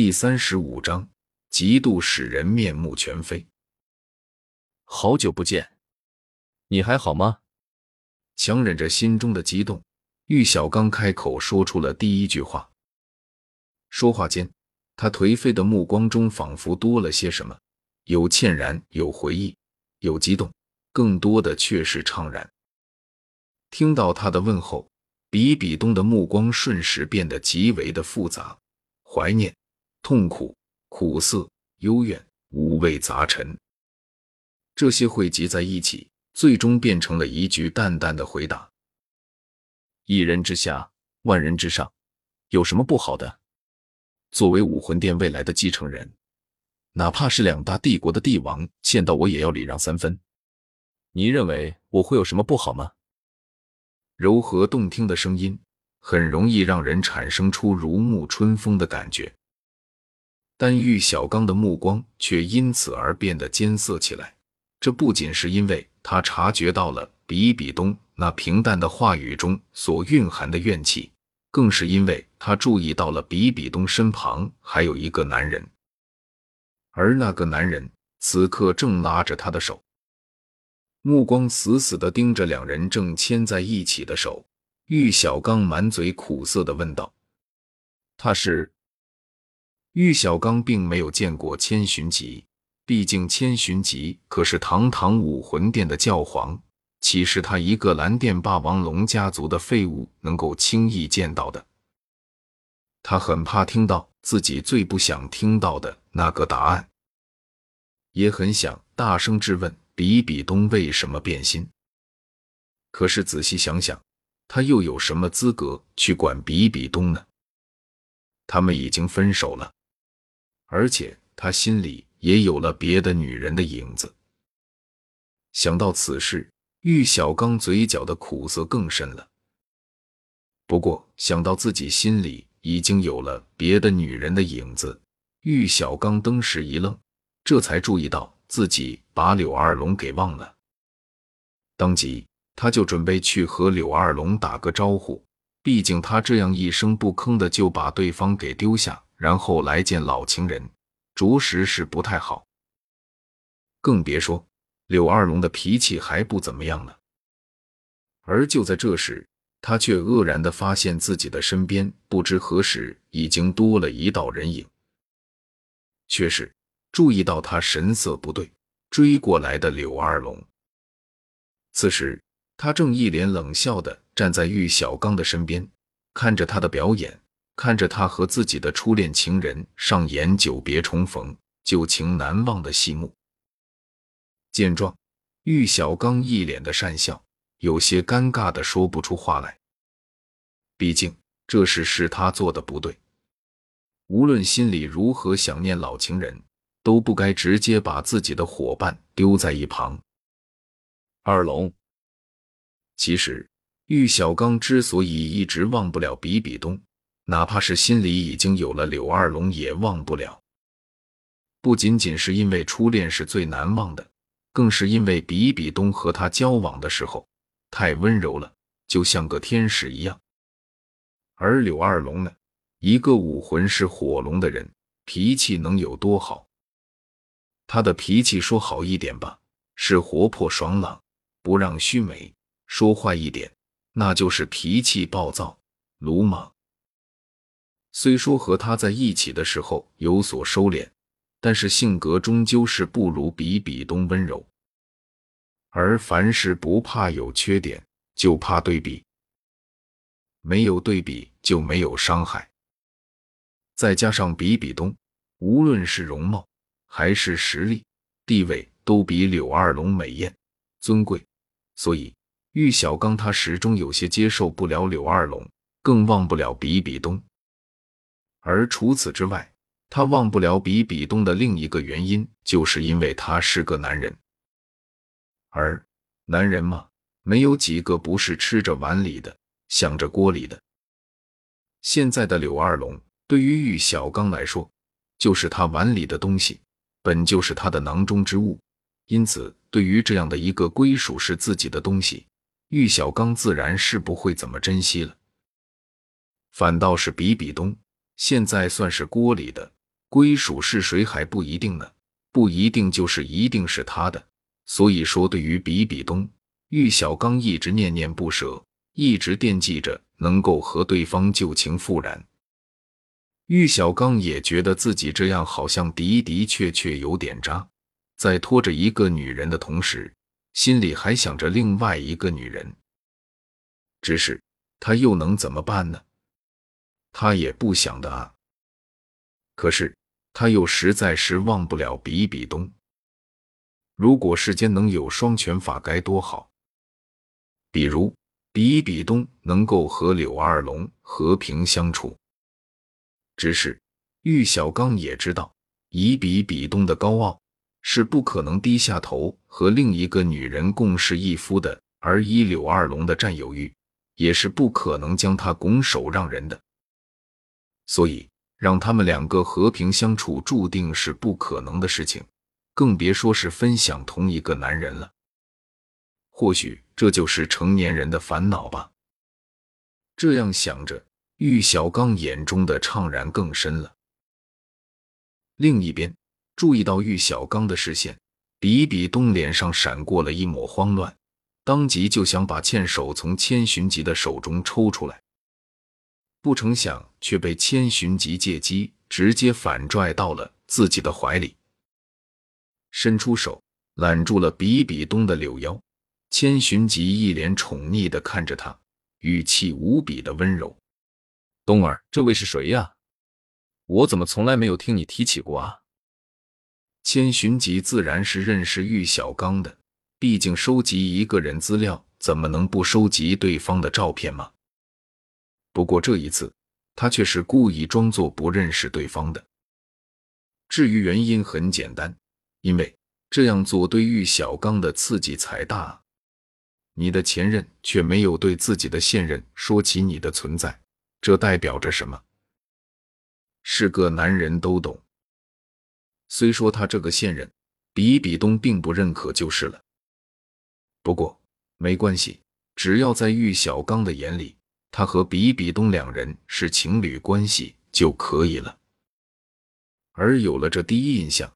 第三十五章，嫉妒使人面目全非。好久不见，你还好吗？强忍着心中的激动，玉小刚开口说出了第一句话。说话间，他颓废的目光中仿佛多了些什么，有歉然，有回忆，有激动，更多的却是怅然。听到他的问候，比比东的目光瞬时变得极为的复杂，怀念。痛苦、苦涩、幽怨，五味杂陈，这些汇集在一起，最终变成了一句淡淡的回答：“一人之下，万人之上，有什么不好的？作为武魂殿未来的继承人，哪怕是两大帝国的帝王见到我也要礼让三分。你认为我会有什么不好吗？”柔和动听的声音，很容易让人产生出如沐春风的感觉。但玉小刚的目光却因此而变得艰涩起来。这不仅是因为他察觉到了比比东那平淡的话语中所蕴含的怨气，更是因为他注意到了比比东身旁还有一个男人，而那个男人此刻正拉着他的手，目光死死地盯着两人正牵在一起的手。玉小刚满嘴苦涩地问道：“他是？”玉小刚并没有见过千寻疾，毕竟千寻疾可是堂堂武魂殿的教皇，岂是他一个蓝电霸王龙家族的废物能够轻易见到的？他很怕听到自己最不想听到的那个答案，也很想大声质问比比东为什么变心。可是仔细想想，他又有什么资格去管比比东呢？他们已经分手了。而且他心里也有了别的女人的影子。想到此事，玉小刚嘴角的苦涩更深了。不过想到自己心里已经有了别的女人的影子，玉小刚登时一愣，这才注意到自己把柳二龙给忘了。当即他就准备去和柳二龙打个招呼，毕竟他这样一声不吭的就把对方给丢下。然后来见老情人，着实是不太好。更别说柳二龙的脾气还不怎么样呢。而就在这时，他却愕然的发现自己的身边不知何时已经多了一道人影，却是注意到他神色不对追过来的柳二龙。此时，他正一脸冷笑的站在玉小刚的身边，看着他的表演。看着他和自己的初恋情人上演久别重逢、旧情难忘的戏目，见状，玉小刚一脸的讪笑，有些尴尬的说不出话来。毕竟这事是他做的不对，无论心里如何想念老情人，都不该直接把自己的伙伴丢在一旁。二龙，其实玉小刚之所以一直忘不了比比东。哪怕是心里已经有了柳二龙，也忘不了。不仅仅是因为初恋是最难忘的，更是因为比比东和他交往的时候太温柔了，就像个天使一样。而柳二龙呢，一个武魂是火龙的人，脾气能有多好？他的脾气说好一点吧，是活泼爽朗，不让须眉；说坏一点，那就是脾气暴躁、鲁莽。虽说和他在一起的时候有所收敛，但是性格终究是不如比比东温柔。而凡事不怕有缺点，就怕对比，没有对比就没有伤害。再加上比比东，无论是容貌还是实力、地位，都比柳二龙美艳、尊贵，所以玉小刚他始终有些接受不了柳二龙，更忘不了比比东。而除此之外，他忘不了比比东的另一个原因，就是因为他是个男人。而男人嘛，没有几个不是吃着碗里的，想着锅里的。现在的柳二龙对于玉小刚来说，就是他碗里的东西，本就是他的囊中之物。因此，对于这样的一个归属是自己的东西，玉小刚自然是不会怎么珍惜了。反倒是比比东。现在算是锅里的，归属是谁还不一定呢，不一定就是一定是他的。所以说，对于比比东，玉小刚一直念念不舍，一直惦记着能够和对方旧情复燃。玉小刚也觉得自己这样好像的的确确有点渣，在拖着一个女人的同时，心里还想着另外一个女人。只是他又能怎么办呢？他也不想的啊。可是他又实在是忘不了比比东。如果世间能有双全法，该多好！比如比比东能够和柳二龙和平相处。只是玉小刚也知道，以比比东的高傲，是不可能低下头和另一个女人共侍一夫的；而以柳二龙的占有欲，也是不可能将他拱手让人的。所以，让他们两个和平相处，注定是不可能的事情。更别说是分享同一个男人了。或许这就是成年人的烦恼吧。这样想着，玉小刚眼中的怅然更深了。另一边，注意到玉小刚的视线，比比东脸上闪过了一抹慌乱，当即就想把倩手从千寻疾的手中抽出来，不成想却被千寻疾借机直接反拽到了自己的怀里。伸出手揽住了比比东的柳腰，千寻疾一脸宠溺的看着他，语气无比的温柔：“东儿，这位是谁呀？我怎么从来没有听你提起过啊？”千寻疾自然是认识玉小刚的，毕竟收集一个人资料，怎么能不收集对方的照片吗？不过这一次，他却是故意装作不认识对方的。至于原因，很简单。因为这样做对玉小刚的刺激才大，你的前任却没有对自己的现任说起你的存在，这代表着什么？是个男人都懂。虽说他这个现任比比东并不认可就是了，不过没关系，只要在玉小刚的眼里，他和比比东两人是情侣关系就可以了。而有了这第一印象。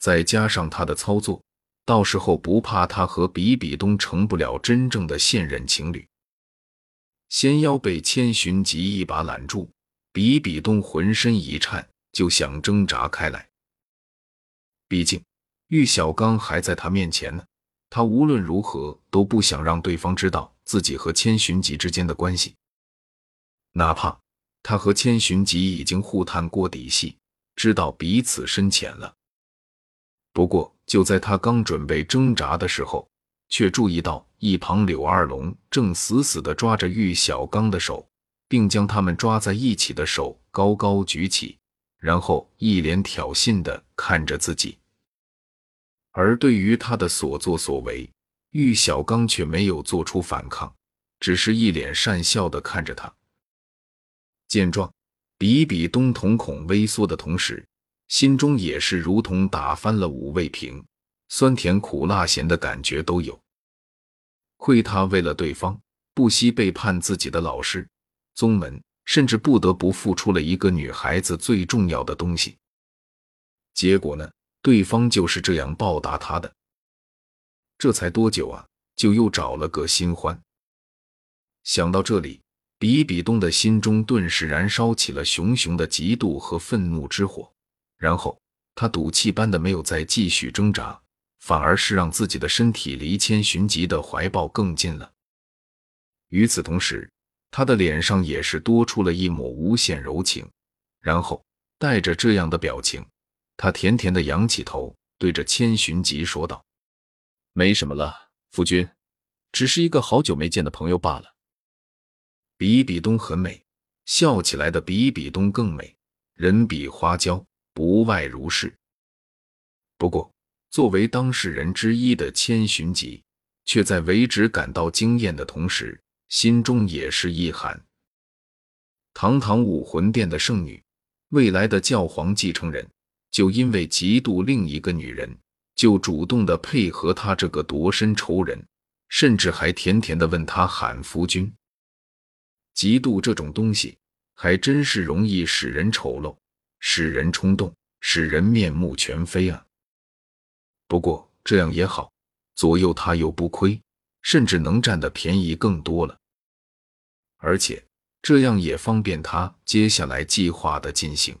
再加上他的操作，到时候不怕他和比比东成不了真正的现任情侣。仙妖被千寻疾一把揽住，比比东浑身一颤，就想挣扎开来。毕竟玉小刚还在他面前呢，他无论如何都不想让对方知道自己和千寻疾之间的关系，哪怕他和千寻疾已经互探过底细，知道彼此深浅了。不过，就在他刚准备挣扎的时候，却注意到一旁柳二龙正死死地抓着玉小刚的手，并将他们抓在一起的手高高举起，然后一脸挑衅地看着自己。而对于他的所作所为，玉小刚却没有做出反抗，只是一脸讪笑地看着他。见状，比比东瞳孔微缩的同时。心中也是如同打翻了五味瓶，酸甜苦辣咸的感觉都有。亏他为了对方不惜背叛自己的老师、宗门，甚至不得不付出了一个女孩子最重要的东西。结果呢，对方就是这样报答他的。这才多久啊，就又找了个新欢。想到这里，比比东的心中顿时燃烧起了熊熊的嫉妒和愤怒之火。然后他赌气般的没有再继续挣扎，反而是让自己的身体离千寻疾的怀抱更近了。与此同时，他的脸上也是多出了一抹无限柔情。然后带着这样的表情，他甜甜的仰起头，对着千寻疾说道：“没什么了，夫君，只是一个好久没见的朋友罢了。”比比东很美，笑起来的比比东更美，人比花娇。不外如是。不过，作为当事人之一的千寻疾，却在为之感到惊艳的同时，心中也是一寒。堂堂武魂殿的圣女，未来的教皇继承人，就因为嫉妒另一个女人，就主动的配合他这个夺身仇人，甚至还甜甜的问他喊夫君。嫉妒这种东西，还真是容易使人丑陋。使人冲动，使人面目全非啊。不过这样也好，左右他又不亏，甚至能占的便宜更多了。而且这样也方便他接下来计划的进行。